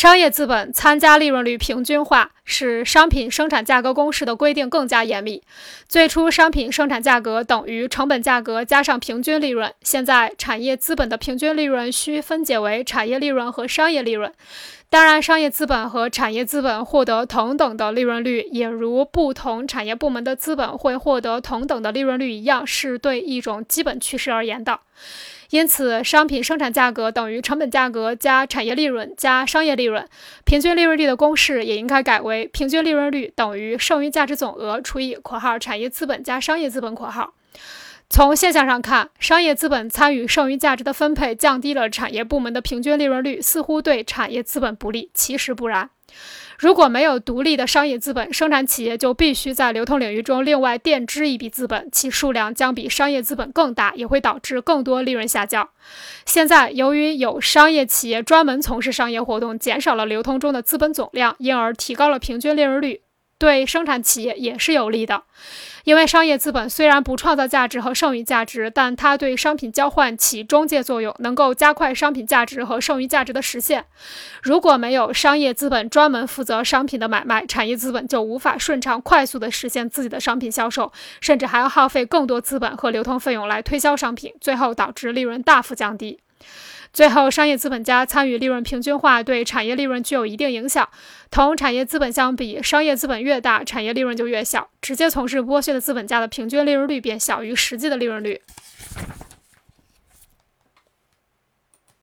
商业资本参加利润率平均化，使商品生产价格公式的规定更加严密。最初，商品生产价格等于成本价格加上平均利润。现在，产业资本的平均利润需分解为产业利润和商业利润。当然，商业资本和产业资本获得同等的利润率，也如不同产业部门的资本会获得同等的利润率一样，是对一种基本趋势而言的。因此，商品生产价格等于成本价格加产业利润加商业利润。平均利润率的公式也应该改为平均利润率等于剩余价值总额除以（括号）产业资本加商业资本（括号）。从现象上看，商业资本参与剩余价值的分配，降低了产业部门的平均利润率，似乎对产业资本不利。其实不然。如果没有独立的商业资本，生产企业就必须在流通领域中另外垫支一笔资本，其数量将比商业资本更大，也会导致更多利润下降。现在，由于有商业企业专门从事商业活动，减少了流通中的资本总量，因而提高了平均利润率。对生产企业也是有利的，因为商业资本虽然不创造价值和剩余价值，但它对商品交换起中介作用，能够加快商品价值和剩余价值的实现。如果没有商业资本专门负责商品的买卖，产业资本就无法顺畅快速地实现自己的商品销售，甚至还要耗费更多资本和流通费用来推销商品，最后导致利润大幅降低。最后，商业资本家参与利润平均化，对产业利润具有一定影响。同产业资本相比，商业资本越大，产业利润就越小。直接从事剥削的资本家的平均利润率便小于实际的利润率。